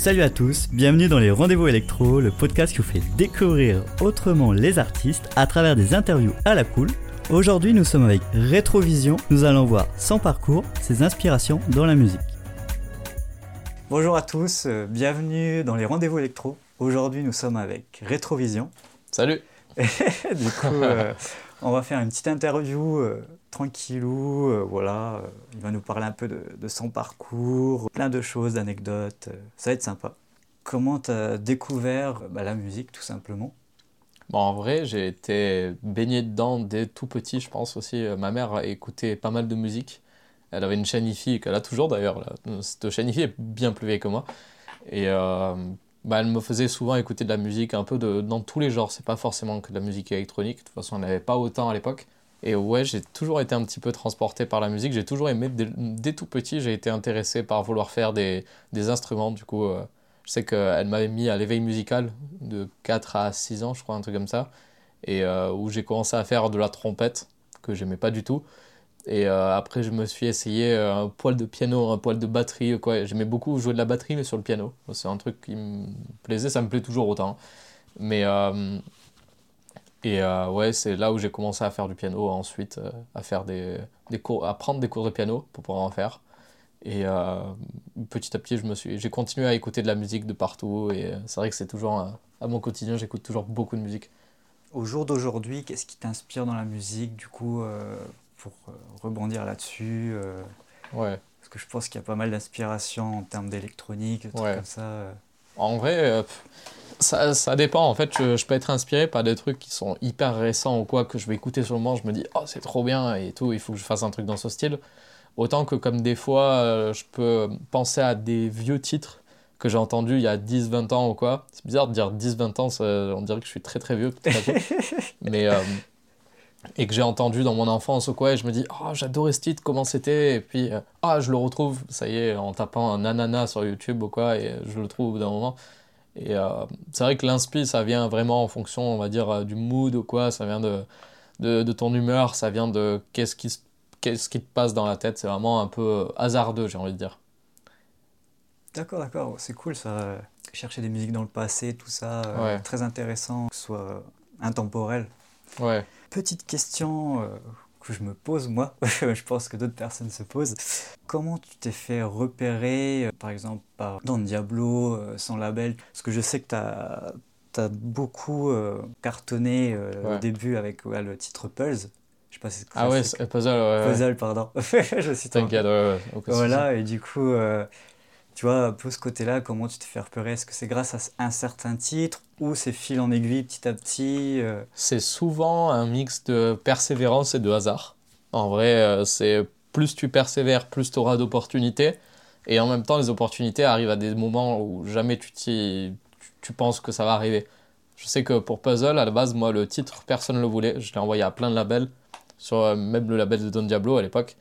Salut à tous, bienvenue dans les Rendez-vous Électro, le podcast qui vous fait découvrir autrement les artistes à travers des interviews à la cool. Aujourd'hui, nous sommes avec Rétrovision. Nous allons voir son parcours, ses inspirations dans la musique. Bonjour à tous, euh, bienvenue dans les Rendez-vous Électro. Aujourd'hui, nous sommes avec Rétrovision. Salut Du coup, euh, on va faire une petite interview euh, tranquillou. euh, voilà, euh, il va nous parler un peu de, son parcours, plein de choses, d'anecdotes. euh, ça va être sympa. Comment tu as découvert bah, la musique, tout simplement? Bon, en vrai, j'ai été baigné dedans dès tout petit, je pense aussi. Ma mère écoutait pas mal de musique. Elle avait une chaîne IFI, qu'elle a toujours d'ailleurs. Cette chaîne IFI est bien plus vieille que moi. Et bah, elle me faisait souvent écouter de la musique un peu de, dans tous les genres. C'est pas forcément que de la musique électronique. De toute façon, elle n'avait pas autant à l'époque. Et ouais, j'ai toujours été un petit peu transporté par la musique. J'ai toujours aimé, dès, tout petit, j'ai été intéressé par vouloir faire des, instruments. Du coup, euh, je sais qu'elle m'avait mis à l'éveil musical de 4 à 6 ans, je crois, un truc comme ça. Et euh, où j'ai commencé à faire de la trompette, que j'aimais pas du tout. Et euh, après, je me suis essayé un poil de piano, un poil de batterie, quoi. J'aimais beaucoup jouer de la batterie, mais sur le piano. C'est un truc qui me plaisait, ça me plaît toujours autant. Mais et euh, ouais, c'est là où j'ai commencé à faire du piano, ensuite euh, à faire des, des cours, à prendre des cours de piano pour pouvoir en faire. Et euh, petit à petit, je me suis, j'ai continué à écouter de la musique de partout. Et c'est vrai que c'est toujours à mon quotidien, j'écoute toujours beaucoup de musique. Au jour d'aujourd'hui, qu'est-ce qui t'inspire dans la musique, du coup, pour rebondir là-dessus Ouais. Parce que je pense qu'il y a pas mal d'inspiration en termes d'électronique, de trucs Ouais. comme ça. En vrai, ça, ça dépend. En fait, je, je peux être inspiré par des trucs qui sont hyper récents ou quoi, que je vais écouter sur le moment. Je me dis, oh, c'est trop bien et tout, il faut que je fasse un truc dans ce style. Autant que, comme des fois, euh, je peux penser à des vieux titres que j'ai entendus il y a 10-20 ans ou quoi. C'est bizarre de dire 10-20 ans, ça- on dirait que je suis très très vieux. Mais. euh, et que j'ai entendu dans mon enfance ou quoi, et je me dis, oh, j'adorais ce titre, comment c'était, et puis, euh, ah, je le retrouve, ça y est, en tapant un ananas sur YouTube ou quoi, et je le trouve au bout d'un moment. Et euh, c'est vrai que l'inspi, ça vient vraiment en fonction, on va dire, euh, du mood ou quoi, ça vient de, de, de ton humeur, ça vient de qu'est-ce qui, qu'est-ce qui te passe dans la tête, c'est vraiment un peu euh, hasardeux, j'ai envie de dire. D'accord, d'accord, c'est cool ça. Chercher des musiques dans le passé, tout ça, euh, très intéressant, que ce soit intemporel. Ouais. Petite question euh, que je me pose, moi, je pense que d'autres personnes se posent. Comment tu t'es fait repérer, euh, par exemple, par Don Diablo, euh, sans label? Parce que je sais que tu as, beaucoup euh, cartonné euh, au début avec ouais, le titre Pulse. Je sais pas si Ah ouais, puzzle, ouais. Puzzle, pardon. je suis. T'inquiète, ouais, ouais. Voilà, et du coup, euh, tu vois, un ce côté-là, comment tu t'es fait repérer? Est-ce que c'est grâce à un certain titre ou c'est fil en aiguille petit à petit euh, C'est souvent un mix de persévérance et de hasard. En vrai, euh, c'est plus tu persévères, plus tu auras d'opportunités. Et en même temps, les opportunités arrivent à des moments où jamais tu, tu penses que ça va arriver. Je sais que pour Puzzle, à la base, moi, le titre, personne ne le voulait. Je l'ai envoyé à plein de labels, sur euh, même le label de Don Diablo à l'époque,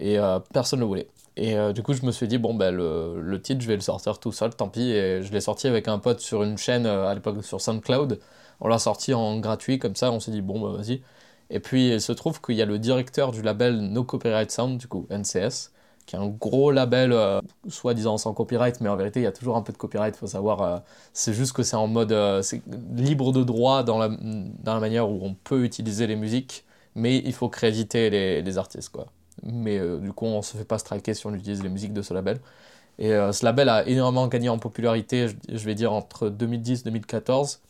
et euh, personne ne voulait. Et euh, du coup, je me suis dit, bon, ben, le, titre, je vais le sortir tout seul, tant pis. Et je l'ai sorti avec un pote sur une chaîne, euh, à l'époque sur SoundCloud. On l'a sorti en gratuit, comme ça, on s'est dit, bon, bah, vas-y. Et puis, il se trouve qu'il y a le directeur du label No Copyright Sound, du coup, NCS, qui est un gros label, euh, soi-disant sans copyright, mais en vérité, il y a toujours un peu de copyright, faut savoir. c'est juste que c'est en mode c'est libre de droit dans la, manière où on peut utiliser les musiques, mais il faut créditer les artistes, quoi. Mais euh, du coup, on se fait pas striker si on utilise les musiques de ce label. Et euh, ce label a énormément gagné en popularité, je, vais dire, entre 2010 et 2014.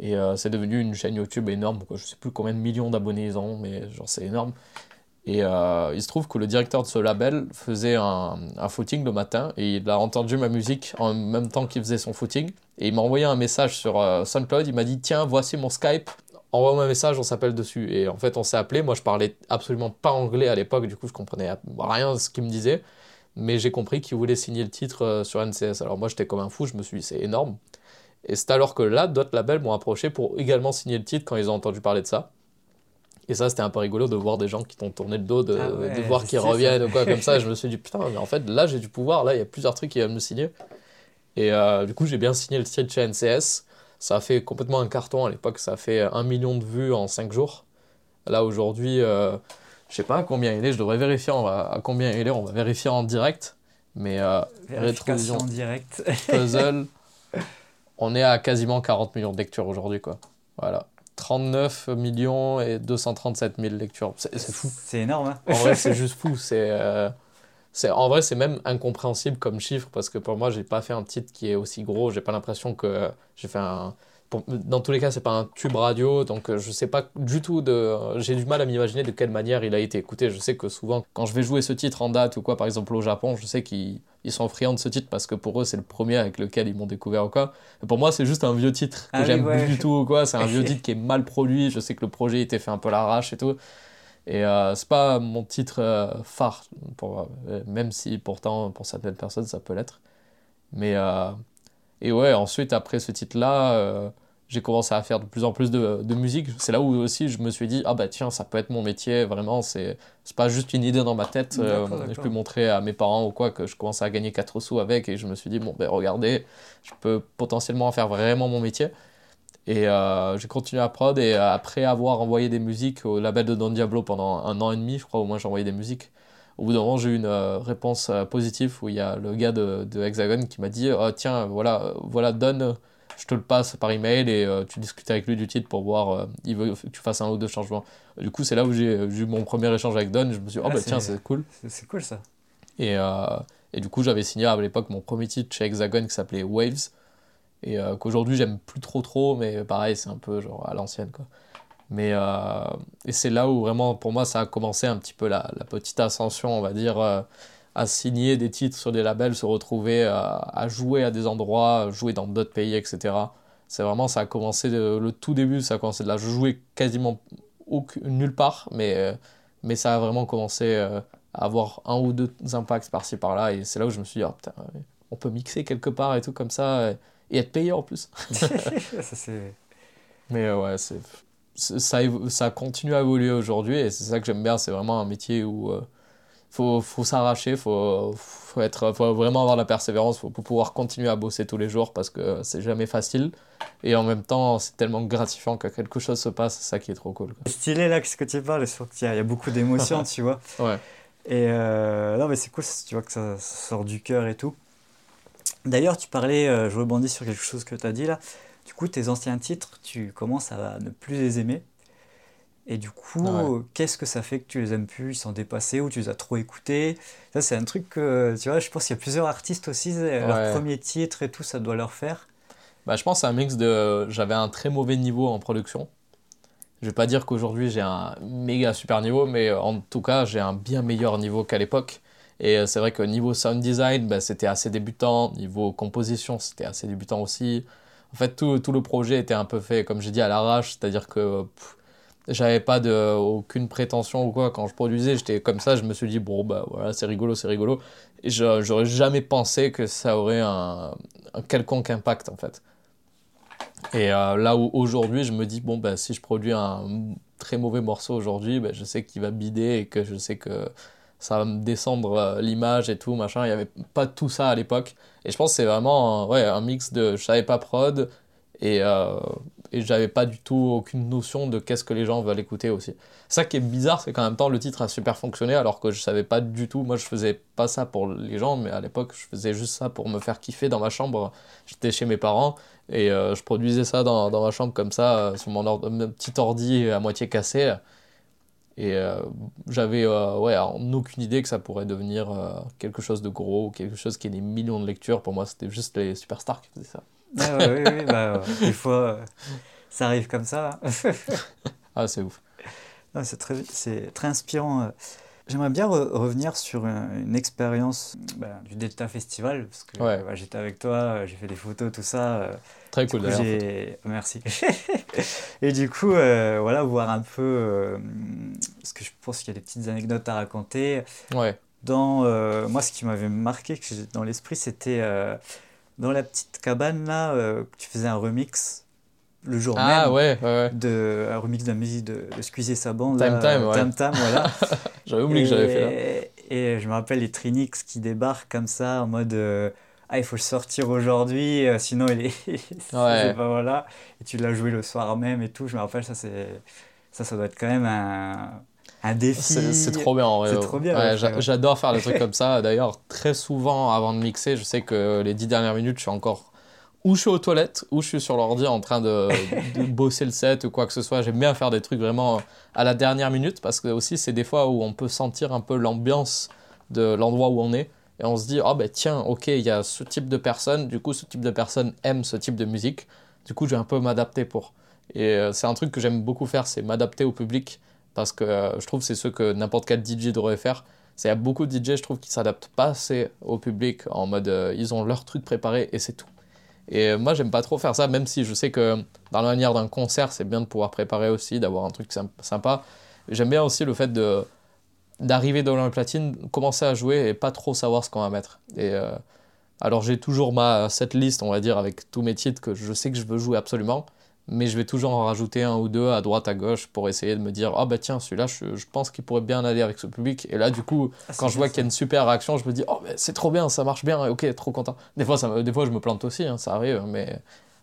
Et euh, c'est devenu une chaîne YouTube énorme. Quoi. Je sais plus combien de millions d'abonnés ils ont, mais genre c'est énorme. Et il se trouve que le directeur de ce label faisait un, footing le matin et il a entendu ma musique en même temps qu'il faisait son footing. Et il m'a envoyé un message sur SoundCloud. Il m'a dit Tiens, voici mon Skype. Envoie-moi un message, on s'appelle dessus. Et en fait, on s'est appelé. Moi, je parlais absolument pas anglais à l'époque, du coup, je comprenais rien de ce qu'il me disait. Mais j'ai compris qu'il voulait signer le titre euh, sur NCS. Alors moi, j'étais comme un fou. Je me suis dit C'est énorme. Et c'est alors que là, d'autres labels m'ont approché pour également signer le titre quand ils ont entendu parler de ça. Et ça, c'était un peu rigolo de voir des gens qui t'ont tourné le dos, de, Ah ouais, de voir qu'ils ça. reviennent ou quoi comme ça. Je me suis dit, putain, mais en fait, là, j'ai du pouvoir. Là, il y a plusieurs trucs qui viennent me signer. Et euh, du coup, j'ai bien signé le titre chez NCS. Ça a fait complètement un carton à l'époque. Ça a fait un million de vues en 5 jours. Là, aujourd'hui, euh, je sais pas à combien il est. Je devrais vérifier on va- à combien il est. On va vérifier en direct. Mais euh, Rétrovision direct. puzzle, on est à quasiment 40 millions de lectures aujourd'hui, quoi. Voilà. 39 millions et 237 000 lectures. C'est fou. C'est énorme. Hein en vrai, c'est juste fou. C'est, euh, c'est, en vrai, c'est même incompréhensible comme chiffre parce que pour moi, j'ai pas fait un titre qui est aussi gros. J'ai pas l'impression que j'ai fait un, dans tous les cas, c'est pas un tube radio, donc euh, je sais pas du tout de. J'ai du mal à m'imaginer de quelle manière il a été écouté. Je sais que souvent, quand je vais jouer ce titre en date ou quoi, par exemple au Japon, je sais qu'ils sont friands de ce titre parce que pour eux, c'est le premier avec lequel ils m'ont découvert ou quoi. pour moi, c'est juste un vieux titre que ah j'aime plus du tout ou quoi. C'est un vieux titre qui est mal produit. Je sais que le projet était fait un peu l'arrache et tout. Et euh, c'est pas mon titre euh, phare, pour, même si pourtant, pour certaines personnes, ça peut l'être. Mais. et ouais, ensuite, après ce titre-là j'ai commencé à faire de plus en plus de, de musique. C'est là où aussi je me suis dit, ah bah tiens, ça peut être mon métier, vraiment, c'est pas juste une idée dans ma tête. Euh, je peux montrer à mes parents ou quoi que je commence à gagner 4 sous avec et je me suis dit, bon ben regardez, je peux potentiellement en faire vraiment mon métier. Et euh, j'ai continué à prod et après avoir envoyé des musiques au label de Don Diablo pendant un an et demi, je crois, au moins j'ai envoyé des musiques. Au bout d'un moment, j'ai eu une euh, réponse positive où il y a le gars de, de Hexagon qui m'a dit, oh, tiens, voilà, voilà, donne je te le passe par email et euh, tu discutes avec lui du titre pour voir euh, il veut que tu fasses un ou deux changements. Du coup, c'est là où j'ai eu mon premier échange avec Don. Je me suis dit, oh ah, bah tiens, c'est cool. C'est cool ça. Et, euh, et du coup, j'avais signé à l'époque mon premier titre chez Hexagon qui s'appelait Waves. Et qu'aujourd'hui, j'aime plus trop trop, mais pareil, c'est un peu genre à l'ancienne quoi. Mais et c'est là où vraiment pour moi ça a commencé un petit peu la, petite ascension, on va dire à signer des titres sur des labels, se retrouver à, jouer à des endroits, jouer dans d'autres pays, etc. C'est vraiment, ça a commencé, le tout début, ça a commencé de là. Je jouais quasiment nulle part, mais, euh, mais ça a vraiment commencé euh, à avoir un ou deux impacts par-ci par-là. Et c'est là où je me suis dit, oh, on peut mixer quelque part et tout comme ça, être payé en plus. mais euh, ouais, c'est, ça, ça continue à évoluer aujourd'hui, et c'est ça que j'aime bien, c'est vraiment un métier où faut, faut s'arracher, faut, faut, être, faut vraiment avoir la persévérance, faut, pouvoir continuer à bosser tous les jours parce que c'est jamais facile. Et en même temps, c'est tellement gratifiant que quelque chose se passe, c'est ça qui est trop cool. C'est stylé là, ce que tu parles, qu'il y, a beaucoup d'émotions, tu vois. Ouais. Et euh, non, mais c'est cool, tu vois que ça, sort du cœur et tout. D'ailleurs, tu parlais, euh, je rebondis sur quelque chose que tu as dit là. Du coup, tes anciens titres, tu commences à ne plus les aimer. Et du coup, qu'est-ce que ça fait que tu les aimes plus? Ils sont dépassés ou tu les as trop écoutés? Ça, c'est un truc que, tu vois, je pense qu'il y a plusieurs artistes aussi, leur premier titre et tout, ça doit leur faire. Bah, je pense c'est un mix de. J'avais un très mauvais niveau en production. Je vais pas dire qu'aujourd'hui j'ai un méga super niveau, mais en tout cas, j'ai un bien meilleur niveau qu'à l'époque. Et euh, c'est vrai que niveau sound design, bah, c'était assez débutant. Niveau composition, c'était assez débutant aussi. En fait, tout, tout, le projet était un peu fait, comme j'ai dit, à l'arrache. C'est-à-dire que j'avais pas de aucune prétention ou quoi quand je produisais j'étais comme ça je me suis dit bon bah voilà c'est rigolo c'est rigolo et j'aurais jamais pensé que ça aurait un, quelconque impact en fait et euh, là où aujourd'hui je me dis bon bah si je produis un très mauvais morceau aujourd'hui bah, je sais qu'il va bider et que je sais que ça va me descendre euh, l'image et tout machin il y avait pas tout ça à l'époque et je pense que c'est vraiment ouais un mix de je savais pas prod et euh, et j'avais pas du tout aucune notion de qu'est-ce que les gens veulent écouter aussi. Ça qui est bizarre, c'est qu'en même temps le titre a super fonctionné alors que je savais pas du tout. Moi je faisais pas ça pour les gens, mais à l'époque je faisais juste ça pour me faire kiffer dans ma chambre. J'étais chez mes parents et euh, je produisais ça dans, dans, ma chambre comme ça, sur mon, petit ordi à moitié cassé. Et euh, j'avais ouais, aucune idée que ça pourrait devenir quelque chose de gros, quelque chose qui ait des millions de lectures. Pour moi, c'était juste les superstars qui faisaient ça. Ah, oui, oui, bah, des fois, euh, ça arrive comme ça. ah, c'est ouf. C'est très, très inspirant. Euh. J'aimerais bien revenir sur une, expérience bah, du Delta Festival, parce que bah, j'étais avec toi, j'ai fait des photos, tout ça. Très cool d'ailleurs. Merci. et du coup, euh, voilà, voir un peu, parce que je pense qu'il y a des petites anecdotes à raconter. Ouais. Dans, moi, ce qui m'avait marqué que dans l'esprit, c'était dans la petite cabane là, euh, tu faisais un remix le jour ah, même ouais, ouais, de un remix de la musique de, de Squeezie et sa bande Time Time ouais. Time Time voilà j'avais oublié que j'avais fait là et je me rappelle les Trinix qui débarquent comme ça en mode euh, ah il faut le sortir aujourd'hui euh, sinon il est ouais. pas voilà et tu l'as joué le soir même et tout je me rappelle ça c'est ça ça doit être quand même un un défi. C'est trop bien en vrai. Bien. Ouais, J'adore faire des trucs comme ça. D'ailleurs, très souvent avant de mixer, je sais que les dix dernières minutes, je suis encore ou je suis aux toilettes, ou je suis sur l'ordi en train de, bosser le set ou quoi que ce soit. J'aime bien faire des trucs vraiment à la dernière minute parce que aussi c'est des fois où on peut sentir un peu l'ambiance de l'endroit où on est et on se dit oh ben tiens ok il y a ce type de personne. Du coup ce type de personne aime ce type de musique. Du coup je vais un peu m'adapter pour. Et euh, c'est un truc que j'aime beaucoup faire c'est m'adapter au public parce que euh, je trouve c'est ce que n'importe quel DJ devrait faire. C'est il y a beaucoup de DJ je trouve qui s'adaptent pas assez au public en mode euh, ils ont leur truc préparé et c'est tout et moi j'aime pas trop faire ça même si je sais que dans la manière d'un concert c'est bien de pouvoir préparer aussi d'avoir un truc sympa. J'aime bien aussi le fait d'arriver dans la platine commencer à jouer et pas trop savoir ce qu'on va mettre. Et alors j'ai toujours ma cette liste on va dire avec tous mes titres que je sais que je veux jouer absolument mais je vais toujours en rajouter un ou deux à droite, à gauche pour essayer de me dire ah bah tiens celui-là je, je pense qu'il pourrait bien aller avec ce public. Et là du coup ah, quand je vois qu'il y a une super réaction je me dis oh mais c'est trop bien ça marche bien ok trop content. Des fois ça des fois je me plante aussi hein, ça arrive mais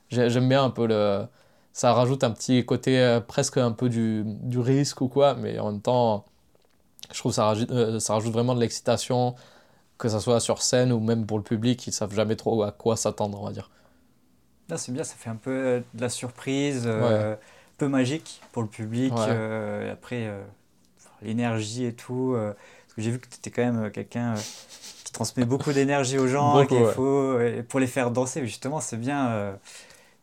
j'aime bien un peu le ça rajoute un petit côté euh, presque un peu du, du, risque ou quoi mais en même temps je trouve ça rajoute, euh, ça rajoute vraiment de l'excitation que ça soit sur scène ou même pour le public ils savent jamais trop à quoi s'attendre on va dire c'est bien, ça fait un peu euh, de la surprise, euh, peu magique pour le public. Euh, après, l'énergie et tout. parce que j'ai vu que tu étais quand même quelqu'un qui transmet beaucoup d'énergie aux gens, qu'il faut, pour les faire danser. Justement, c'est bien.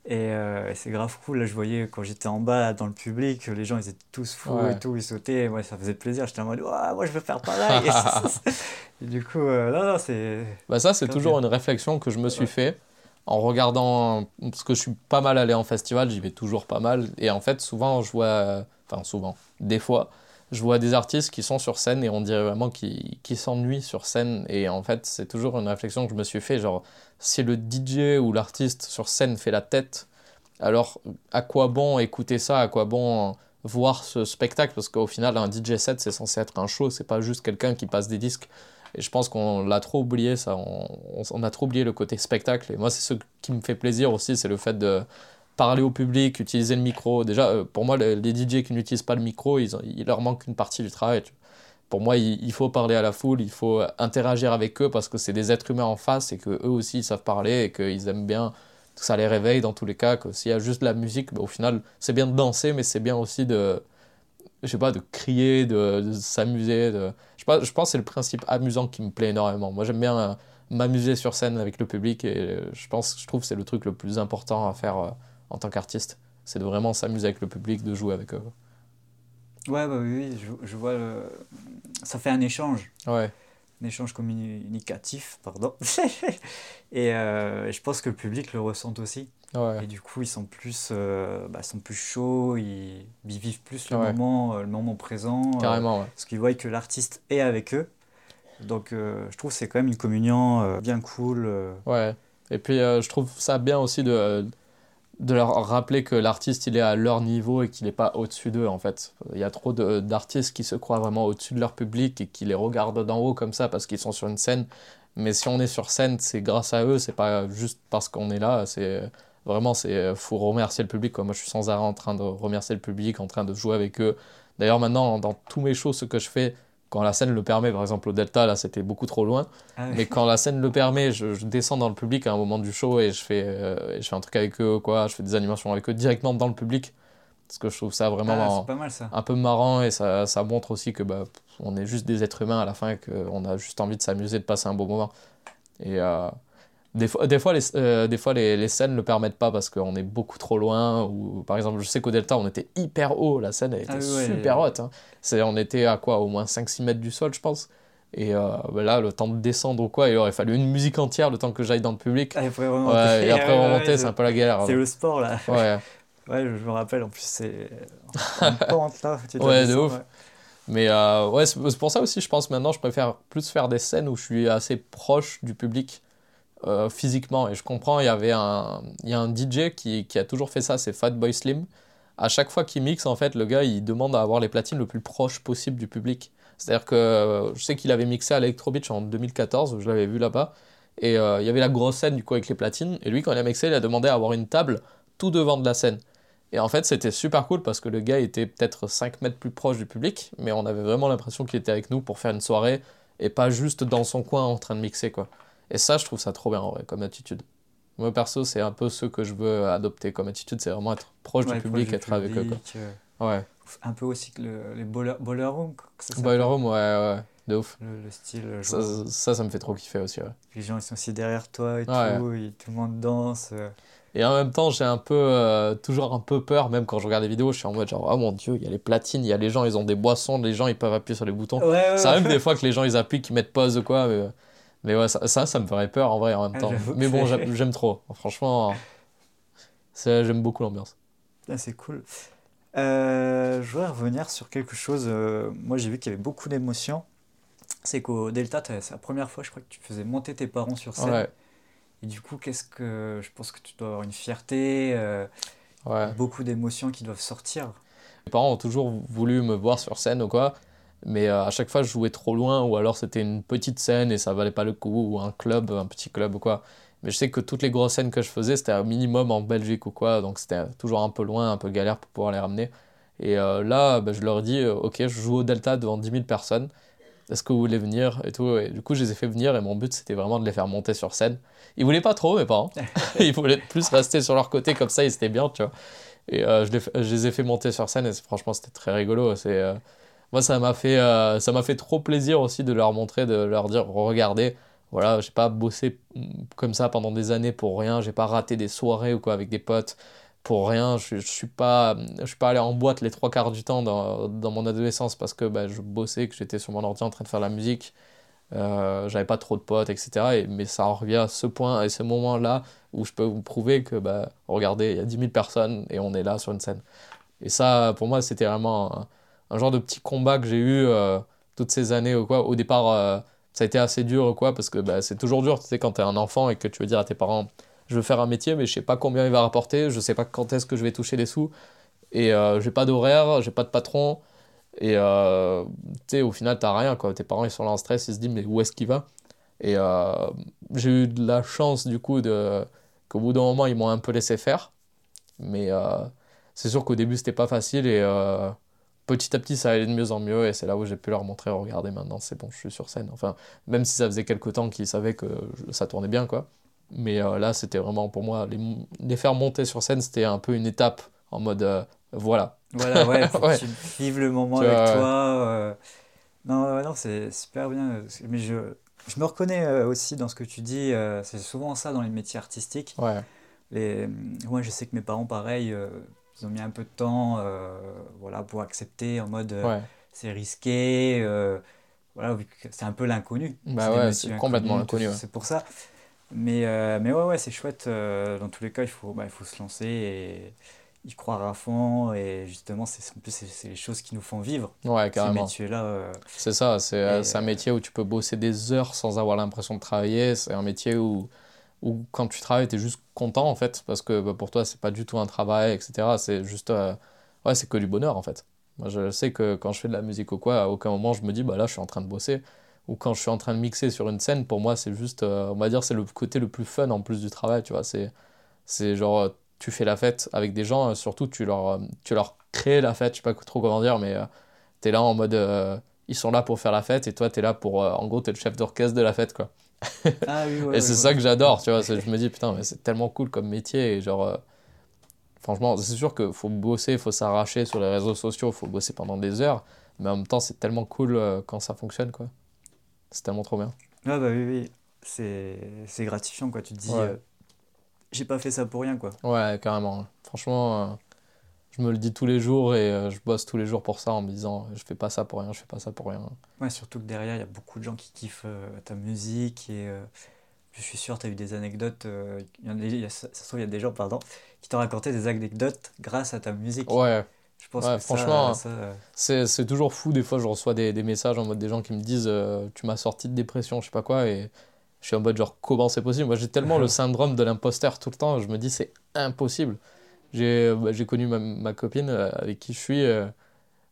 Et c'est grave cool. Là, je voyais quand j'étais en bas dans le public, les gens ils étaient tous fous et tout, ils sautaient. Ouais, ça faisait plaisir. J'étais en mode, moi je veux faire pareil. et du coup, non, non, c'est. Bah, ça, c'est toujours une réflexion que je me suis fait en regardant, parce que je suis pas mal allé en festival, j'y vais toujours pas mal, et en fait souvent je vois, enfin souvent, des fois, je vois des artistes qui sont sur scène et on dirait vraiment qu'ils s'ennuient sur scène, et en fait c'est toujours une réflexion que je me suis fait, genre si le DJ ou l'artiste sur scène fait la tête, alors à quoi bon écouter ça, à quoi bon voir ce spectacle, parce qu'au final un DJ set c'est censé être un show, c'est pas juste quelqu'un qui passe des disques et je pense qu'on l'a trop oublié, ça. On, a trop oublié le côté spectacle. Et moi, c'est ce qui me fait plaisir aussi, c'est le fait de parler au public, utiliser le micro. Déjà, euh, pour moi, les, DJ qui n'utilisent pas le micro, ils, il leur manque une partie du travail. Pour moi, il, faut parler à la foule, il faut interagir avec eux parce que c'est des êtres humains en face et qu'eux aussi ils savent parler et qu'ils aiment bien que ça les réveille dans tous les cas. Que s'il y a juste de la musique, bah, au final, c'est bien de danser, mais c'est bien aussi de, je sais pas, de crier, de, s'amuser. De... Je, pense, je pense que c'est le principe amusant qui me plaît énormément. Moi, j'aime bien euh, m'amuser sur scène avec le public et euh, je pense, je trouve que c'est le truc le plus important à faire euh, en tant qu'artiste. C'est de vraiment s'amuser avec le public, de jouer avec eux. Ouais, bah oui, je, je vois. Ça fait un échange. Ouais. Un échange communicatif, pardon. et je pense que le public le ressent aussi. Et du coup, ils sont plus, euh, bah, sont plus chauds, ils, vivent plus le, moment, euh, le moment présent. Euh, Carrément, Parce qu'ils voient que l'artiste est avec eux. Donc, je trouve que c'est quand même une communion bien cool. Ouais. Et puis, je trouve ça bien aussi de, de leur rappeler que l'artiste, il est à leur niveau et qu'il n'est pas au-dessus d'eux, en fait. Il y a trop d'artistes qui se croient vraiment au-dessus de leur public et qui les regardent d'en haut comme ça parce qu'ils sont sur une scène. Mais si on est sur scène, c'est grâce à eux, c'est pas juste parce qu'on est là, c'est Vraiment, c'est euh, faut remercier le public. Quoi. Moi, je suis sans arrêt en train de remercier le public, en train de jouer avec eux. D'ailleurs, maintenant, dans tous mes shows, ce que je fais, quand la scène le permet, par exemple au Delta, là, c'était beaucoup trop loin. Ah Mais quand la scène le permet, je, descends dans le public à un moment du show et je fais, euh, je fais un truc avec eux, quoi. Je fais des animations avec eux directement dans le public. Parce que je trouve ça vraiment ah, un peu marrant et ça, ça montre aussi que bah, on est juste des êtres humains à la fin et qu'on a juste envie de s'amuser, de passer un bon moment. Et, euh, des fois, des fois, les, euh, des fois les, les, scènes ne le permettent pas parce qu'on est beaucoup trop loin. Ou, par exemple, je sais qu'au Delta, on était hyper haut. La scène elle était ah super haute. Hein. on était à quoi Au moins 5-6 mètres du sol, je pense. Et euh, bah là, le temps de descendre ou quoi, il aurait fallu une musique entière le temps que j'aille dans le public. Ah, après remonter, ouais, et après remonter, c'est un peu la galère. C'est le sport là. Ouais. ouais, je me rappelle, en plus, c'est. pente là. ouais, de ouf. Mais euh, ouais, c'est pour ça aussi, je pense maintenant, je préfère plus faire des scènes où je suis assez proche du public euh, physiquement. Et je comprends, il y avait un, il y a un DJ qui, qui a toujours fait ça, c'est Fatboy Slim. À chaque fois qu'il mixe, en fait, le gars, il demande à avoir les platines le plus proche possible du public. C'est-à-dire que euh, je sais qu'il avait mixé à Electro Beach en 2014, je l'avais vu là-bas. Et euh, il y avait la grosse scène du coup avec les platines. Et lui, quand il a mixé, il a demandé à avoir une table tout devant de la scène. Et en fait, c'était super cool parce que le gars était peut-être 5 mètres plus proche du public, mais on avait vraiment l'impression qu'il était avec nous pour faire une soirée et pas juste dans son coin en train de mixer, quoi. Et ça, je trouve ça trop bien, en vrai, comme attitude. Moi, perso, c'est un peu ce que je veux adopter comme attitude, c'est vraiment être proche du public, être avec eux, quoi. Euh, ouais. Un peu aussi que le, les boiler, boiler room, Boiler room, ouais, ouais, de ouf. Le, style. Ça, ça, ça, me fait trop kiffer aussi, ouais. Les gens, ils sont aussi derrière toi et tout, et tout le monde danse. Euh. Et en même temps, j'ai un peu, euh, toujours un peu peur, même quand je regarde des vidéos, je suis en mode genre, oh mon dieu, il y a les platines, il y a les gens, ils ont des boissons, les gens, ils peuvent appuyer sur les boutons. ça arrive des fois que les gens, ils appuient, qu'ils mettent pause ou quoi. Mais, ouais, ça, ça, me ferait peur en vrai en même ah, temps. mais bon, j'aime trop. Franchement, j'aime beaucoup l'ambiance. Ah, c'est cool. Euh, je voudrais revenir sur quelque chose. Euh, moi, j'ai vu qu'il y avait beaucoup d'émotions. C'est qu'au Delta, c'est la première fois, je crois, que tu faisais monter tes parents sur scène. Ouais. Et du coup, qu'est-ce que je pense que tu dois avoir une fierté, euh, beaucoup d'émotions qui doivent sortir. Mes parents ont toujours voulu me voir sur scène ou quoi, mais euh, à chaque fois je jouais trop loin ou alors c'était une petite scène et ça valait pas le coup ou un club, un petit club ou quoi. Mais je sais que toutes les grosses scènes que je faisais c'était un minimum en Belgique ou quoi, donc c'était toujours un peu loin, un peu galère pour pouvoir les ramener. Et euh, là, bah, je leur dis, ok, je joue au Delta devant 10 000 personnes est-ce que vous voulez venir et tout et du coup je les ai fait venir et mon but c'était vraiment de les faire monter sur scène ils voulaient pas trop mes parents ils voulaient plus rester sur leur côté comme ça ils étaient bien tu vois et euh, je, les, je, les, ai fait monter sur scène et franchement c'était très rigolo c'est euh, moi ça m'a fait euh, ça m'a fait trop plaisir aussi de leur montrer de leur dire regardez voilà j'ai pas bossé comme ça pendant des années pour rien j'ai pas raté des soirées ou quoi avec des potes pour rien. Je, je suis pas, je suis pas allé en boîte les trois quarts du temps dans, dans mon adolescence parce que bah, je bossais, que j'étais sur mon ordi en train de faire la musique. Euh, j'avais pas trop de potes, etc. Et, mais ça en revient à ce point, et ce moment-là où je peux vous prouver que, bah, regardez, il y a 10 000 personnes et on est là sur une scène. Et ça, pour moi, c'était vraiment un, genre de petit combat que j'ai eu euh, toutes ces années. Ou quoi. Au départ, euh, ça a été assez dur, quoi, parce que bah, c'est toujours dur, tu sais, quand t'es un enfant et que tu veux dire à tes parents je veux faire un métier, mais je sais pas combien il va rapporter, je sais pas quand est-ce que je vais toucher les sous, et euh, j'ai pas d'horaire, j'ai pas de patron, et euh, tu sais, au final, t'as rien, quoi. Tes parents, ils sont là en stress, ils se disent, mais où est-ce qu'il va? Et j'ai eu de la chance, du coup, de... qu'au bout d'un moment, ils m'ont un peu laissé faire, mais c'est sûr qu'au début, c'était pas facile, et petit à petit, ça allait de mieux en mieux, et c'est là où j'ai pu leur montrer, regardez, maintenant, c'est bon, je suis sur scène. Enfin, même si ça faisait quelques temps qu'ils savaient que ça tournait bien, quoi. Mais euh, là, c'était vraiment pour moi, les, les, faire monter sur scène, c'était un peu une étape en mode euh, voilà. Voilà, ouais, faut que tu vives le moment avec toi. Euh. Non, non c'est super bien. Mais je, je me reconnais aussi dans ce que tu dis. c'est souvent ça dans les métiers artistiques. Ouais. Les, moi, je sais que mes parents, pareil, ils ont mis un peu de temps voilà, pour accepter en mode c'est risqué. voilà, c'est un peu l'inconnu. Bah ouais, c'est complètement l'inconnu. C'est pour ça. Mais, euh, mais ouais, ouais, c'est chouette. Euh, dans tous les cas, il faut, bah, il faut se lancer et y croire à fond. Et justement, c'est, en plus, c'est, les choses qui nous font vivre. Ouais, carrément. là euh, c'est ça, c'est un métier où tu peux bosser des heures sans avoir l'impression de travailler. C'est un métier où, où quand tu travailles, tu es juste content, en fait, parce que bah, pour toi, c'est pas du tout un travail, etc. C'est juste. ouais, c'est que du bonheur, en fait. Moi, je sais que quand je fais de la musique ou quoi, à aucun moment, je me dis, bah là, je suis en train de bosser ou quand je suis en train de mixer sur une scène, pour moi, c'est juste, euh, on va dire, c'est le côté le plus fun en plus du travail, tu vois. C'est, genre, euh, tu fais la fête avec des gens, euh, surtout, tu leur, tu leur crées la fête, je sais pas trop comment dire, mais tu es là en mode, ils sont là pour faire la fête, et toi, tu es là pour, en gros, tu es le chef d'orchestre de la fête, quoi. Ah, oui, ouais, et c'est ça que j'adore, tu vois. Je me dis, putain, mais c'est tellement cool comme métier, et genre, franchement, c'est sûr qu'il faut bosser, il faut s'arracher sur les réseaux sociaux, il faut bosser pendant des heures, mais en même temps, c'est tellement cool quand ça fonctionne, quoi. C'est tellement trop bien. Ah bah oui, oui. C'est gratifiant, quoi. Tu te dis, euh, j'ai pas fait ça pour rien, quoi. Ouais, carrément. Franchement, euh, je me le dis tous les jours et euh, je bosse tous les jours pour ça en me disant, je fais pas ça pour rien, je fais pas ça pour rien. Ouais, surtout que derrière, il y a beaucoup de gens qui kiffent ta musique et je suis sûr, tu as eu des anecdotes. il y, a, ça se trouve, il y a des gens, pardon, qui t'ont raconté des anecdotes grâce à ta musique. Ouais. Je pense que franchement, c'est toujours fou. Des fois, je reçois des, des, messages en mode des gens qui me disent euh, Tu m'as sorti de dépression, je sais pas quoi. Et je suis en mode genre Comment c'est possible? Moi, j'ai tellement le syndrome de l'imposteur tout le temps. Je me dis C'est impossible. J'ai bah, connu ma, ma, copine euh, avec qui je suis euh,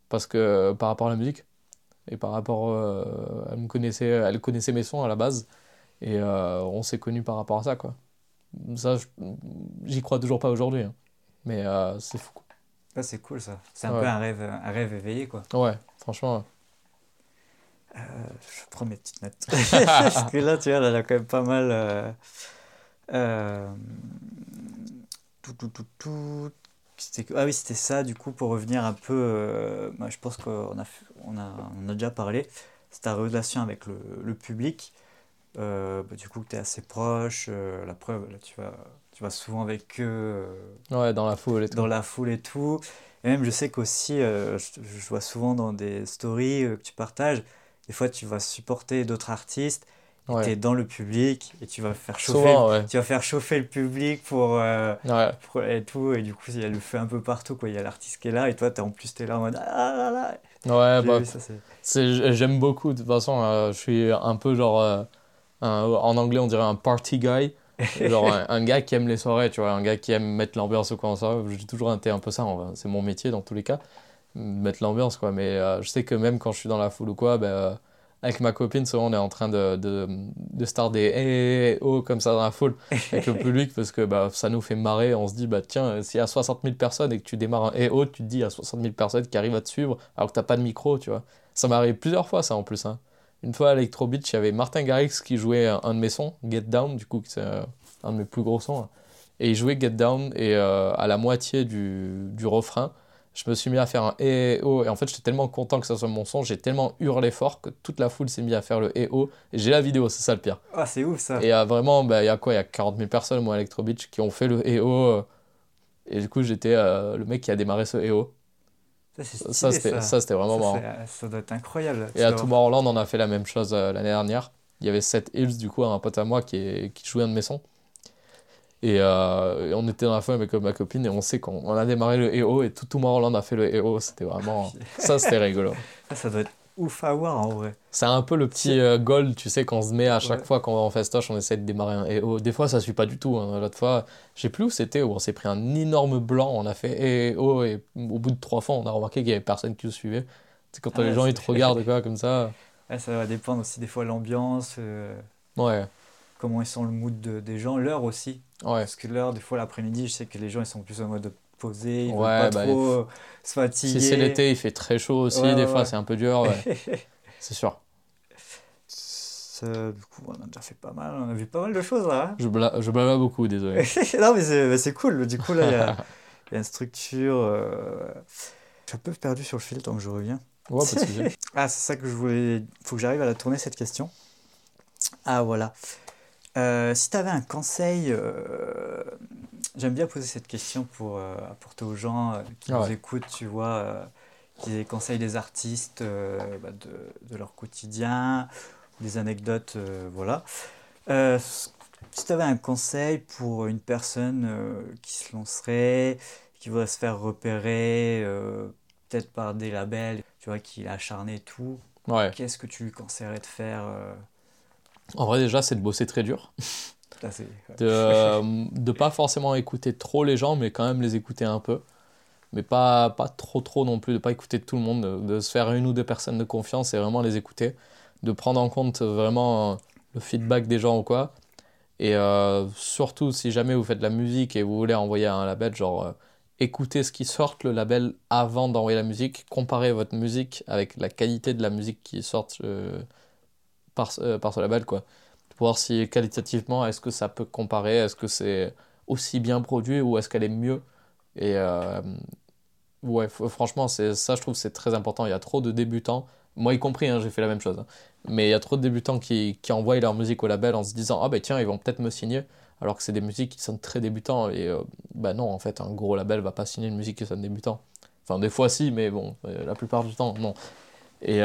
parce que par rapport à la musique et par rapport. elle me connaissait, elle connaissait mes sons à la base. Et on s'est connus par rapport à ça, quoi. Ça, j'y crois toujours pas aujourd'hui. Hein. Mais c'est fou. Ah, c'est cool ça. C'est un peu un rêve, un rêve éveillé quoi. Ouais, franchement. Euh, je prends mes petites notes. Parce que là, tu vois, elle a quand même pas mal. Euh, euh, tout, tout, tout, tout. Ah oui, c'était ça, du coup, pour revenir un peu. Bah, je pense qu'on a, on a, on a déjà parlé. C'est ta relation avec le, le public. Bah, du coup, tu es assez proche. la preuve, là, tu vas, tu vas souvent avec eux. ouais, dans la foule et tout. Dans la foule et tout. Et même, je sais qu'aussi, je, je, vois souvent dans des stories que tu partages des fois, tu vas supporter d'autres artistes. Tu es dans le public et tu vas faire chauffer, tu vas faire chauffer le public pour, euh, et tout. Et du coup, il y a le feu un peu partout. Quoi. Il y a l'artiste qui est là et toi, es, en plus, tu es là en mode Ah là là. Ouais, bah, j'aime beaucoup. De toute façon, euh, je suis un peu genre. Euh, en anglais, on dirait un party guy. genre un, gars qui aime les soirées, tu vois, un gars qui aime mettre l'ambiance au coin ça. J'ai toujours été un peu ça, c'est mon métier dans tous les cas mettre l'ambiance quoi mais euh, je sais que même quand je suis dans la foule ou quoi euh, avec ma copine souvent on est en train de, de, de start des hey, oh comme ça dans la foule avec le public parce que bah, ça nous fait marrer on se dit bah tiens s'il y a 60 000 personnes et que tu démarres un hey, oh tu te dis il y a 60 000 personnes qui arrivent à te suivre alors que t'as pas de micro tu vois ça m'est arrivé plusieurs fois ça en plus hein. une fois à Electro Beach il y avait Martin Garrix qui jouait un de mes sons Get Down du coup c'est euh, un de mes plus gros sons hein. et il jouait Get Down et à la moitié du, du refrain je me suis mis à faire un et oh et en fait j'étais tellement content que ça soit mon son j'ai tellement hurlé fort que toute la foule s'est mis à faire le et oh et j'ai la vidéo c'est ça le pire. Ah c'est ouf ça. Et euh, vraiment bah, il y a quoi il y a 40 000 personnes moi à Electro Beach qui ont fait le et oh et du coup j'étais euh, le mec qui a démarré ce et oh ça c'était ça, c'était vraiment marrant. ça doit être incroyable et à Tomorrowland on a fait la même chose euh, l'année dernière. Il y avait Seth Hills du coup un pote à moi qui, qui jouait un de mes sons euh, et, on était dans la foule avec ma copine et on sait qu'on a démarré le EO et tout, tout on a fait le EO. C'était vraiment. ça, c'était rigolo. Ça, doit être ouf à voir en vrai. C'est un peu le petit euh, goal, tu sais, qu'on se met à chaque fois qu'on va en festoche, on essaie de démarrer un EO. Des fois, ça suit pas du tout. Hein. L'autre fois, je sais plus où c'était, où on s'est pris un énorme blanc, on a fait EO et au bout de trois fois, on a remarqué qu'il y avait personne qui nous suivait. C'est quand ah les gens ils te regardent quoi, comme ça. ça va dépendre aussi des fois l'ambiance. Euh, ouais. Comment ils sont le mood des gens, l'heure aussi. Parce que l'heure, des fois, l'après-midi, je sais que les gens ils sont plus en mode posé, ils ouais, pas bah, trop euh, se fatiguer. Si c'est l'été, il fait très chaud aussi, des fois, c'est un peu dur. c'est sûr. du coup, on a déjà fait pas mal, on a vu pas mal de choses là. Hein. je, bla je blabla beaucoup, désolé. non, mais c'est cool. Du coup, là, il y, a, y a une structure. Euh... Je suis un peu perdu sur le fil tant que je reviens. Ouais, pas de ah, c'est ça que je voulais. faut que j'arrive à la tourner cette question. Ah, voilà. Euh, si tu avais un conseil, euh, j'aime bien poser cette question pour euh, apporter aux gens qui nous écoutent, tu vois, qui conseillent des artistes bah, de, de, leur quotidien, des anecdotes, voilà. si tu avais un conseil pour une personne qui se lancerait, qui voudrait se faire repérer, peut-être par des labels, tu vois, qui est acharné et tout, qu'est-ce que tu lui conseillerais de faire en vrai, déjà, c'est de bosser très dur. de ne pas forcément écouter trop les gens, mais quand même les écouter un peu. Mais pas, pas trop trop non plus, de pas écouter tout le monde, de, se faire une ou deux personnes de confiance et vraiment les écouter. De prendre en compte vraiment le feedback des gens ou quoi. Et euh, surtout, si jamais vous faites de la musique et vous voulez envoyer un label, genre euh, écoutez ce qui sort le label avant d'envoyer la musique, comparez votre musique avec la qualité de la musique qui sort euh, par, euh, par ce label, quoi. Pour voir si qualitativement, est-ce que ça peut comparer, est-ce que c'est aussi bien produit ou est-ce qu'elle est mieux. Et euh, ouais, franchement, ça, je trouve, c'est très important. Il y a trop de débutants, moi y compris, hein, j'ai fait la même chose. Hein. Mais il y a trop de débutants qui, qui envoient leur musique au label en se disant Ah ben tiens, ils vont peut-être me signer. Alors que c'est des musiques qui sont très débutants. Et euh, bah non, en fait, un gros label va pas signer une musique qui sonne débutant. Enfin, des fois si, mais bon, la plupart du temps, non. Et,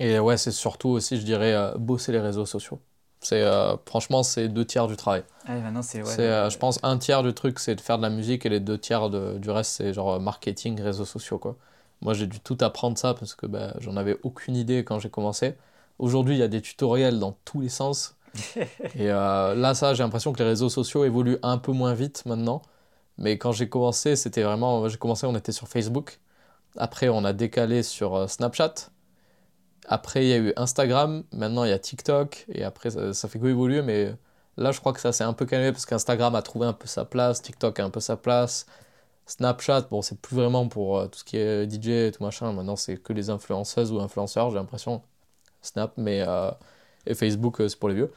et ouais, c'est surtout aussi, je dirais, euh, bosser les réseaux sociaux. C'est euh, franchement, c'est deux tiers du travail. Ah, c'est, ouais, euh, je pense un tiers du truc, c'est de faire de la musique et les deux tiers de, du reste, c'est genre marketing, réseaux sociaux. Quoi. Moi, j'ai dû tout apprendre ça parce que bah, j'en avais aucune idée quand j'ai commencé. Aujourd'hui, il y a des tutoriels dans tous les sens. et là, ça, j'ai l'impression que les réseaux sociaux évoluent un peu moins vite maintenant. Mais quand j'ai commencé, c'était vraiment. J'ai commencé, on était sur Facebook. Après, on a décalé sur Snapchat. Après, il y a eu Instagram, maintenant il y a TikTok, et après, ça, fait que évoluer, mais là, je crois que ça s'est un peu calmé parce qu'Instagram a trouvé un peu sa place, TikTok a un peu sa place. Snapchat, bon, c'est plus vraiment pour euh, tout ce qui est DJ et tout machin. Maintenant, c'est que les influenceuses ou influenceurs, j'ai l'impression. Snap, mais. euh, et Facebook, euh, c'est pour les vieux.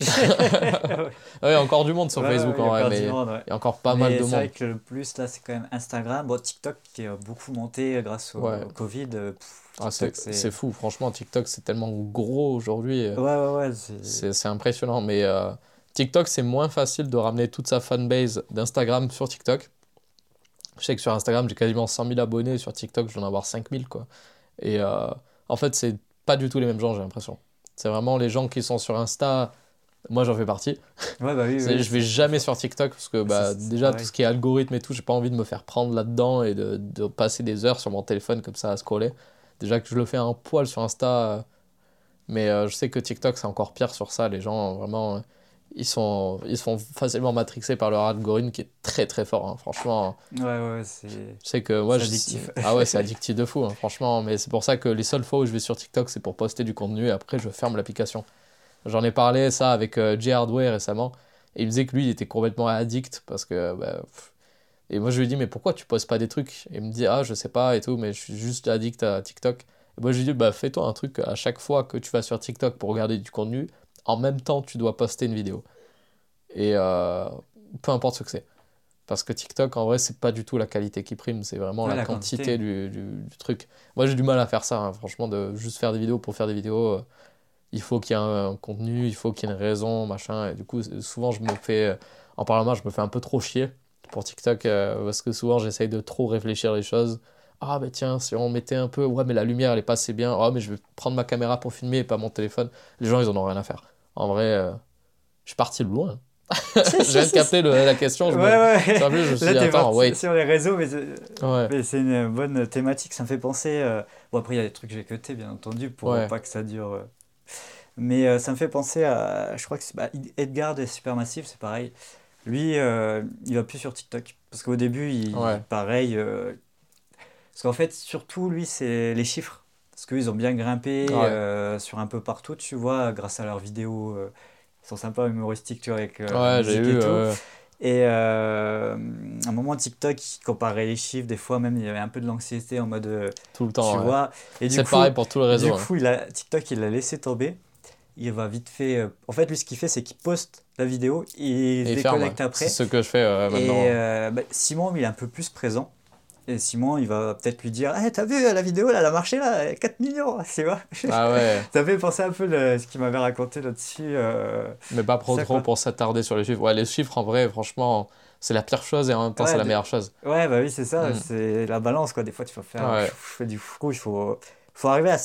Ouais, Il y a encore du monde sur Ouais, Facebook ouais, en vrai, mais il ouais. y a encore pas Mais mal de c'est monde. vrai que le plus là, c'est quand même Instagram. Bon, TikTok qui a beaucoup monté grâce au, Ouais. Covid. pff, Ah, c'est fou, franchement, TikTok, c'est tellement gros aujourd'hui. euh, Ouais, ouais, ouais. c'est- impressionnant, mais euh, TikTok, c'est moins facile de ramener toute sa fanbase d'Instagram sur TikTok. Je sais que sur Instagram, j'ai quasiment 100 000 abonnés, sur TikTok, je dois en avoir 5 000, quoi. Et euh, en fait, c'est pas du tout les mêmes gens, j'ai l'impression. C'est vraiment les gens qui sont sur Insta, moi j'en fais partie. Ouais, bah oui, je vais jamais sur TikTok parce que bah, déjà, tout ce qui est algorithme et tout, j'ai pas envie de me faire prendre là-dedans et de, de passer des heures sur mon téléphone comme ça à scroller. Déjà que je le fais un poil sur Insta, euh, mais euh, je sais que TikTok c'est encore pire sur ça. Les gens, vraiment, euh, ils sont, ils se font facilement matrixer par leur algorithme qui est très très fort. hein. Franchement, Ouais, ouais, c'est. que moi, je- addictif. Ah ouais, c'est addictif de fou, hein, franchement. Mais c'est pour ça que les seules fois où je vais sur TikTok, c'est pour poster du contenu et après je ferme l'application. J'en ai parlé ça avec J Hardware récemment et il me disait que lui il était complètement addict parce que. bah, pff. Et moi je lui dit, mais pourquoi tu postes pas des trucs? Et il me dit, ah, je sais pas et tout, mais je suis juste addict à TikTok. Et moi je lui dit, bah fais-toi un truc à chaque fois que tu vas sur TikTok pour regarder du contenu, en même temps tu dois poster une vidéo. Et euh, peu importe ce que c'est. Parce que TikTok, en vrai, c'est pas du tout la qualité qui prime, c'est vraiment Ouais, la, la quantité, quantité. du, du- du truc. Moi, j'ai du mal à faire ça, hein, franchement, de juste faire des vidéos pour faire des vidéos. euh, il faut qu'il y ait un, un contenu, il faut qu'il y ait une raison, machin. Et du coup, souvent, je me fais, en parlant mal, je me fais un peu trop chier pour TikTok, euh, parce que souvent, j'essaye de trop réfléchir les choses. Ah, mais tiens, si on mettait un peu, ouais, mais la lumière, elle est pas assez bien. Ah, mais je vais prendre ma caméra pour filmer et pas mon téléphone. Les gens, ils en ont rien à faire. En vrai, euh, je suis parti de loin. je viens de capter le- la question. Je Ouais, me... ouais. Plus, je me suis Là, dit, attends, wait. sur les réseaux, mais c'est Ouais. une bonne thématique. Ça me fait penser. euh, Bon, après, il y a des trucs que j'ai cutés, bien entendu, pour Ouais. pas que ça dure. euh. Mais euh, ça me fait penser à. Je crois que c'est bah, Edgar de Supermassive, c'est pareil. Lui, euh, il va plus sur TikTok. Parce qu'au début, il, Ouais. pareil. euh, Parce qu'en fait, surtout, lui, c'est les chiffres. Parce qu'ils ont bien grimpé Ouais. euh, sur un peu partout, tu vois, grâce à leurs vidéos. Ils sont sympas, humoristiques, tu vois, avec Ouais, j'ai musique vu. et tout. Et à un moment, TikTok, il comparait les chiffres. Des fois, même, il y avait un peu de l'anxiété en mode. tout le tu temps. ouais. vois. Et du C'est coup, pareil pour tout le réseau. du hein. coup il a, TikTok, il l'a laissé tomber. Il va vite fait. euh, En fait, lui, ce qu'il fait, c'est qu'il poste la vidéo, il Et se ferme, déconnecte ouais. après. C'est ce que je fais euh, Et maintenant. euh, bah, Simon, il est un peu plus présent. Et Simon, il va peut-être lui dire Eh, T'as vu la vidéo, là, elle a marché, là, 4 millions, tu vois. Ah ouais, Ça fait penser un peu le- ce qu'il m'avait raconté là-dessus. euh, mais pas trop Ça, trop pour s'attarder sur les chiffres. Ouais, les chiffres, en vrai, franchement, c'est la pire chose et en même temps, Ouais, c'est la meilleure chose. Ouais, bah oui, c'est ça, Mm. c'est la balance, quoi. Des fois, tu vas faire Ouais. du fou, il faut, faut arriver à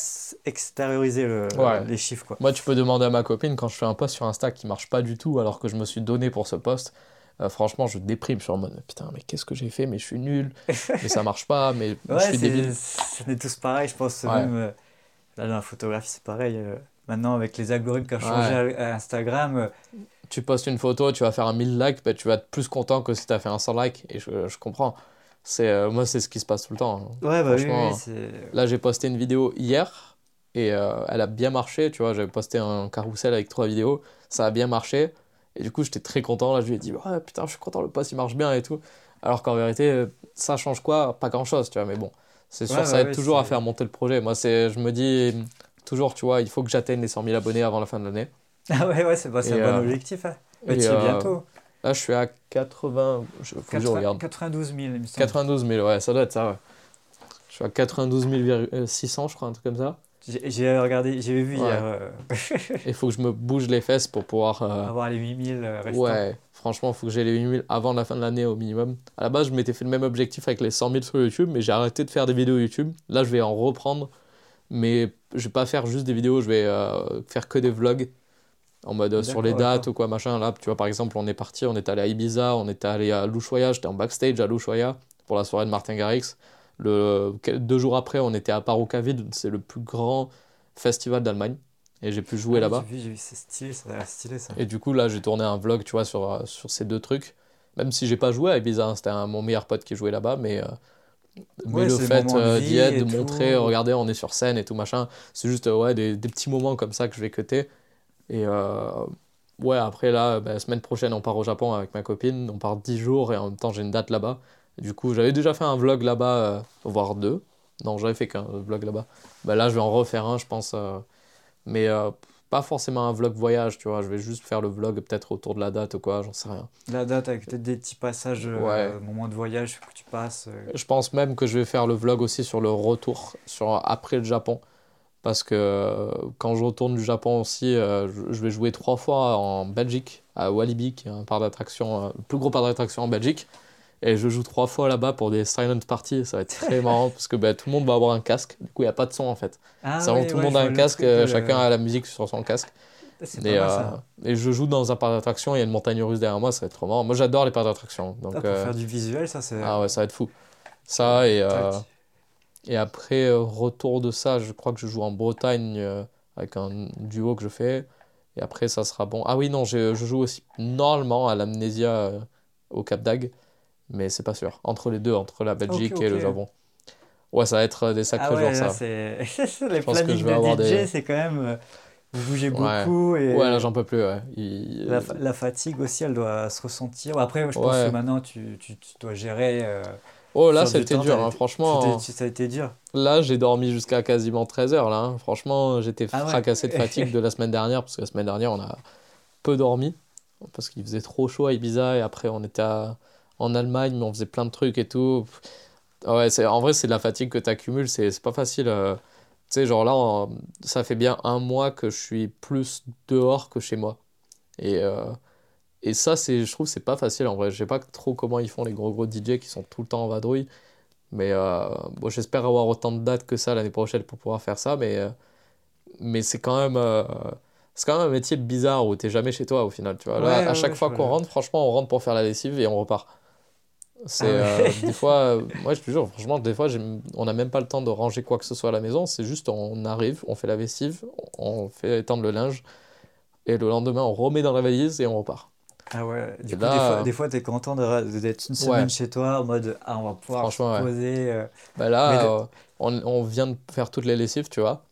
extérioriser le- Ouais. les chiffres, quoi. Moi, tu peux demander à ma copine quand je fais un post sur Insta qui marche pas du tout alors que je me suis donné pour ce post. euh, franchement, je déprime sur le mode putain, mais qu'est-ce que j'ai fait? Mais je suis nul, mais ça marche pas, mais je Ouais, suis c'est, débile. on est tous pareils, je pense. Ouais. Même euh, là, dans la photographie, c'est pareil. euh, maintenant, avec les algorithmes qui ont changé à, à Instagram, euh, Tu postes une photo, tu vas faire un 1000 likes, bah, tu vas être plus content que si tu as fait un 100 likes. Et je, je comprends. C'est, euh, moi, c'est ce qui se passe tout le temps. hein. ouais, bah oui, Franchement, oui, c'est. Là, j'ai posté une vidéo hier et euh, elle a bien marché. Tu vois, j'avais posté un carrousel avec trois vidéos. Ça a bien marché. Et du coup, j'étais très content. Là, je lui ai dit, ouais, putain, je suis content, le post il marche bien et tout. Alors qu'en vérité, euh, ça change quoi? Pas grand chose, tu vois. Mais bon, c'est sûr, Ouais, ça ouais, aide ouais, toujours à faire monter le projet. Moi, c'est, je me dis toujours, tu vois, il faut que j'atteigne les 100 000 abonnés avant la fin de l'année. Ah ouais, ouais, c'est, bah, un bon euh, objectif. Hein. Et, tu es euh, bientôt. Là, je suis à 80. Je, faut que je 80 regarde. 92 000, il me semble. 92 000, ouais, ça doit être ça, ouais. Je suis à 92 600, je crois, un truc comme ça. J'ai, regardé, j'ai vu Ouais. hier. euh, Il faut que je me bouge les fesses pour pouvoir. euh, avoir les 8000 euh, restants. ouais, franchement, il faut que j'ai les 8000 avant la fin de l'année au minimum. À la base, je m'étais fait le même objectif avec les 100 000 sur YouTube, mais j'ai arrêté de faire des vidéos YouTube. Là, je vais en reprendre, mais je vais pas faire juste des vidéos, je vais euh, faire que des vlogs. En mode euh, sur les dates ou quoi, machin. Là, tu vois, par exemple, on est parti, on est allé à Ibiza, on est allé à l'Ushuaïa, j'étais en backstage à l'Ushuaïa pour la soirée de Martin Garrix. Le, deux jours après, on était à Paroukavid, c'est le plus grand festival d'Allemagne. Et j'ai pu jouer Ah, là-bas. J'ai vu, j'ai vu, c'est stylé, ça a l'air stylé ça. Et du coup, là, j'ai tourné un vlog, tu vois, sur, euh, sur ces deux trucs. Même si j'ai pas joué à Ibiza, hein, c'était un- mon meilleur pote qui jouait là-bas, mais, euh, mais Ouais, le fait d'y être, de montrer, regardez, on est sur scène et tout machin, c'est juste ouais, des, des petits moments comme ça que je vais cutter. Et euh, ouais, après là, bah, la semaine prochaine, on part au Japon avec ma copine, on part 10 jours et en même temps, j'ai une date là-bas. Du coup, j'avais déjà fait un vlog là-bas, euh, voire deux. Non, j'avais fait qu'un vlog là-bas. Bah, là, je vais en refaire un, je pense. euh, mais euh, pas forcément un vlog voyage, tu vois. Je vais juste faire le vlog peut-être autour de la date ou quoi, j'en sais rien. La date avec peut-être des petits passages, euh, Ouais. moments de voyage que tu passes. euh. Je pense même que je vais faire le vlog aussi sur le retour, sur après le Japon. Parce que euh, quand je retourne du Japon aussi, euh, je vais jouer trois fois en Belgique, à Walibi, qui est un parc d'attractions, euh, le plus gros parc d'attractions en Belgique. Et je joue trois fois là-bas pour des silent parties. Ça va être très marrant parce que bah, tout le monde va avoir un casque. Du coup, il n'y a pas de son en fait. Ah ouais, tout ouais, le monde a un casque, euh, euh, chacun a la musique sur son casque. Et, mal, euh, je joue dans un parc d'attractions, il y a une montagne russe derrière moi, ça va être trop marrant. Moi j'adore les parcs d'attractions. Donc, Ah, pour euh, faire du visuel, ça c'est. ah ouais, ça va être fou. Ça et, euh. Et après, euh, retour de ça, je crois que je joue en Bretagne euh, avec un duo que je fais. Et après, ça sera bon. Ah oui, non, je, je joue aussi normalement à l'Amnésia euh, au Cap d'Agde, mais c'est pas sûr. Entre les deux, entre la Belgique et le. Japon. Ouais, ça va être des sacrés Ah ouais, jours, là, ça. les plannings je vais de avoir DJ, des- c'est quand même vous bougez Ouais. beaucoup et Ouais, là, j'en peux plus, ouais. Il- la, fa- la fatigue aussi, elle doit se ressentir. Après, je pense Ouais. que maintenant tu, tu, tu dois gérer. euh, Oh, là, c'était dur, hein, été- franchement. ça a été dur. Là, j'ai dormi jusqu'à quasiment 13 heures, là. hein. Franchement, j'étais Ah ouais. fracassé de fatigue de la semaine dernière, parce que la semaine dernière, on a peu dormi, parce qu'il faisait trop chaud à Ibiza, et après, on était à- en Allemagne, mais on faisait plein de trucs et tout. Ouais, c'est... En vrai, c'est de la fatigue que tu accumules, c'est... pas facile. euh. Tu sais, genre là, ça fait bien un mois que je suis plus dehors que chez moi. Et, euh, et ça, c'est... je trouve c'est pas facile, en vrai. Je sais pas trop comment ils font, les gros gros DJ qui sont tout le temps en vadrouille. Mais euh, bon, j'espère avoir autant de dates que ça l'année prochaine pour pouvoir faire ça. Mais, euh, mais c'est quand même, euh, c'est quand même un métier bizarre où t'es jamais chez toi au final. Tu vois. Là, Ouais, à ouais, chaque ouais, fois qu'on rentre, franchement, on rentre pour faire la lessive et on repart. C'est Ah des fois, moi je te jure, franchement, des fois, on n'a même pas le temps de ranger quoi que ce soit à la maison. C'est juste, on arrive, on fait la lessive, on fait étendre le linge et le lendemain, on remet dans la valise et on repart. Ah ouais, du coup, là, des fois, euh, des fois, t'es content d'être une semaine Ouais. chez toi en mode ah, on va pouvoir se ouais. poser. euh. Bah là, de- euh, on, on vient de faire toutes les lessives, tu vois.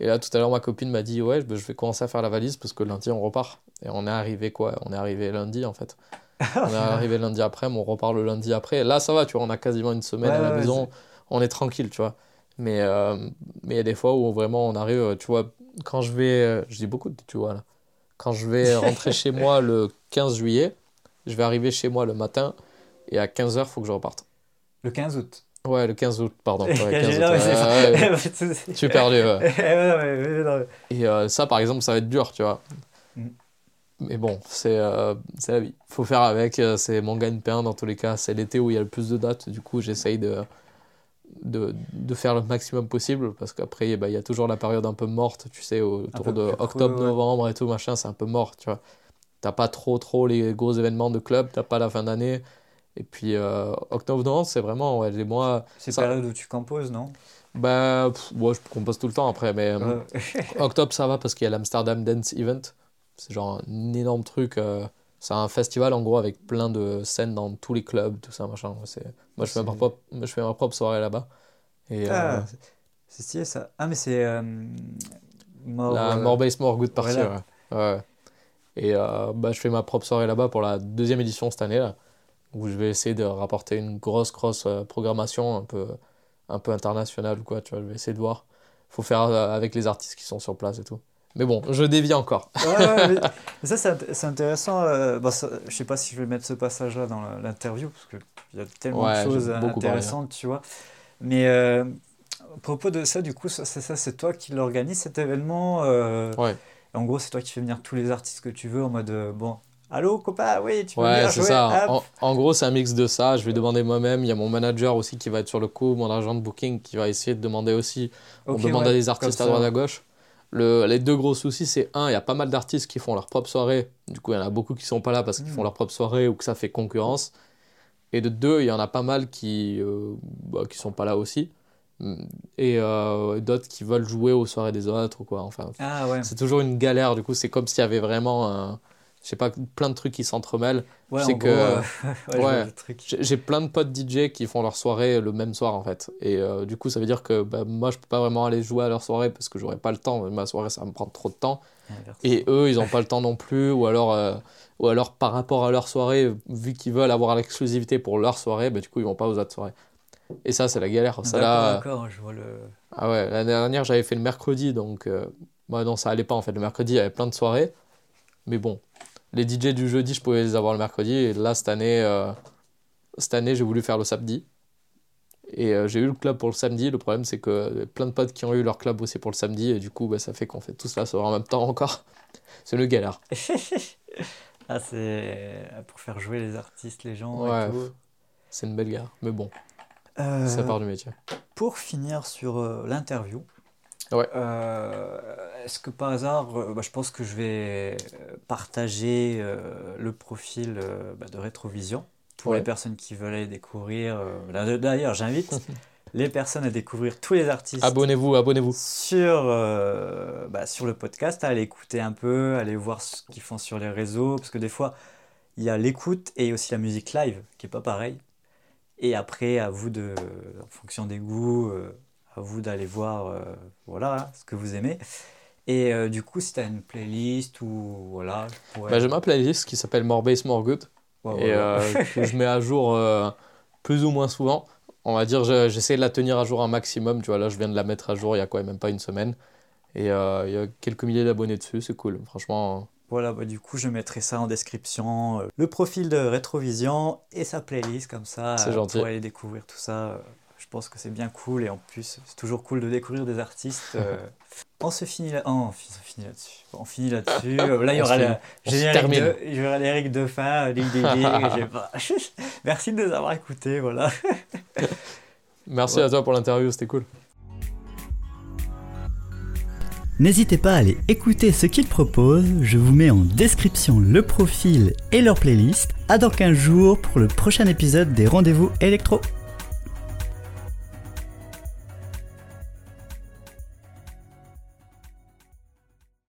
Et là, tout à l'heure, ma copine m'a dit, ouais, bah, je vais commencer à faire la valise parce que lundi, on repart. Et on est arrivé quoi? On est arrivé lundi, en fait. On est arrivé lundi après, mais on repart le lundi après. Là, ça va, tu vois, on a quasiment une semaine Ouais, à la maison. On est tranquille, tu vois. Mais euh, mais il y a des fois où vraiment on arrive, tu vois, quand je vais, je dis beaucoup tu vois là. Quand je vais rentrer chez moi le 15 juillet, je vais arriver chez moi le matin et à 15h, faut que je reparte. Le 15 août. Ouais, le 15 août, pardon. Ouais, 15 J'ai- août, non, mais ouais, c'est ouais, ouais. pas- pas de souci. Je suis perdu, Et euh, ça, par exemple, ça va être dur, tu vois. Mm. Mais bon, c'est euh, la vie. Faut faire avec, euh, c'est mon gagne-pain dans tous les cas. C'est l'été où il y a le plus de dates, du coup, j'essaye de, de, de faire le maximum possible parce qu'après, bah, il y a toujours la période un peu morte, tu sais, autour de octobre, ouais. novembre et tout, machin, c'est un peu mort, tu vois. T'as pas trop, trop les gros événements de club, t'as pas la fin d'année. Et puis, euh, octobre-novembre, c'est vraiment ouais, les mois. C'est Ça- période où tu composes, non? Bah, pff, ouais, je compose tout le temps après, mais. euh. Octobre, ça va parce qu'il y a l'Amsterdam Dance Event. C'est genre un énorme truc. euh, c'est un festival en gros avec plein de scènes dans tous les clubs, tout ça, machin. C'est... Moi, je fais, ma propre, je fais ma propre soirée là-bas. Et Ah, euh, C'est stylé ça. Ah, mais c'est. euh, More, la euh, More Base More Good Party. ouais. Ouais. Et euh, bah, je fais ma propre soirée là-bas pour la deuxième édition cette année là, où je vais essayer de rapporter une grosse, grosse programmation un peu, un peu internationale ou quoi. Tu vois, je vais essayer de voir. Faut faire avec les artistes qui sont sur place et tout. Mais bon, je dévie encore. Ouais, ouais, mais, mais ça, c'est int- c'est intéressant. euh, ça- je sais pas si je vais mettre ce passage-là dans l'interview, parce qu'il y a tellement Ouais, de choses parlé, intéressantes, tu vois. Mais euh, à propos de ça, du coup, ça, c'est toi qui l'organise cet événement. euh, Ouais. En gros, c'est toi qui fais venir tous les artistes que tu veux en mode euh, bon, allô copain, oui, tu veux Ouais, venir c'est jouer ça. En, en gros, c'est un mix de ça. Je vais demander moi-même. Il y a mon manager aussi qui va être sur le coup, mon agent de booking qui va essayer de demander aussi. On Ok, demande ouais, à des artistes à droite à gauche. Le, les deux gros soucis, c'est un, il y a pas mal d'artistes qui font leur propre soirée. Du coup, il y en a beaucoup qui sont pas là parce qu'ils Mm. font leur propre soirée ou que ça fait concurrence. Et de deux, il y en a pas mal qui, euh, bah, qui sont pas là aussi. Et euh, d'autres qui veulent jouer aux soirées des autres ou quoi. Enfin, Ah ouais. c'est toujours une galère. Du coup, c'est comme s'il y avait vraiment un, je sais pas, plein de trucs qui s'entremêlent. Ouais, je sais en que- euh, ouais, ouais. truc. J'ai plein de potes DJ qui font leur soirée le même soir en fait. Et euh, du coup, ça veut dire que bah, moi, je peux pas vraiment aller jouer à leur soirée parce que j'aurai pas le temps. Ma soirée, ça va me prendre trop de temps. Et eux, ils ont pas le temps non plus. Ou alors, euh, ou alors par rapport à leur soirée, vu qu'ils veulent avoir l'exclusivité pour leur soirée, bah, du coup, ils vont pas aux autres soirées. Et ça, c'est la galère. Ça, là, je vois le. ah ouais, l'année dernière, j'avais fait le mercredi, donc euh, bah non, ça allait pas en fait. Le mercredi, il y avait plein de soirées, mais bon, les DJ du jeudi, je pouvais les avoir le mercredi, et là, cette année, euh, cette année, j'ai voulu faire le samedi. Et euh, j'ai eu le club pour le samedi. Le problème, c'est que plein de potes qui ont eu leur club aussi pour le samedi, et du coup, bah, ça fait qu'on fait tous la soirée en même temps encore. C'est le galère. ah, c'est pour faire jouer les artistes, les gens Ouais, tout. C'est une belle galère, mais bon, Euh, ça part du métier. Pour finir sur euh, l'interview, Ouais. euh, est-ce que par hasard, euh, bah, je pense que je vais euh, partager euh, le profil euh, bah, de Rétrovision pour Ouais. les personnes qui veulent aller découvrir. là, D'ailleurs, j'invite les personnes à découvrir tous les artistes Abonnez-vous, abonnez-vous. sur, bah, sur le podcast, à aller écouter un peu, aller voir ce qu'ils font sur les réseaux, parce que des fois, il y a l'écoute et aussi la musique live, qui est pas pareil. Et après, à vous de, en fonction des goûts, à vous d'aller voir euh, voilà, ce que vous aimez. Et euh, du coup, si tu as une playlist ou voilà, pourrais... Bah, j'ai ma playlist qui s'appelle More Bass, More Good. Ouais, et ouais, euh, que je mets à jour plus ou moins souvent. On va dire, je- j'essaie de la tenir à jour un maximum. Tu vois, là, je viens de la mettre à jour il y a quoi, même pas une semaine. Et il y a quelques milliers d'abonnés dessus, c'est cool. Franchement, Voilà, bah, du coup, je mettrai ça en description. euh, le profil de Rétrovision et sa playlist, comme ça, euh, pour aller découvrir tout ça. euh, je pense que c'est bien cool et en plus, c'est toujours cool de découvrir des artistes. euh. on se finit là. oh, on fi- on finit là-dessus. On finit là-dessus. Euh, Là, il y aura se le finit. On se générique termine. de, il y aura l'éric de fin, pas. Merci de nous avoir écoutés. Voilà. merci Ouais. à toi pour l'interview, c'était cool. N'hésitez pas à aller écouter ce qu'ils proposent, je vous mets en description le profil et leur playlist. À dans 15 jours pour le prochain épisode des Rendez-vous électro.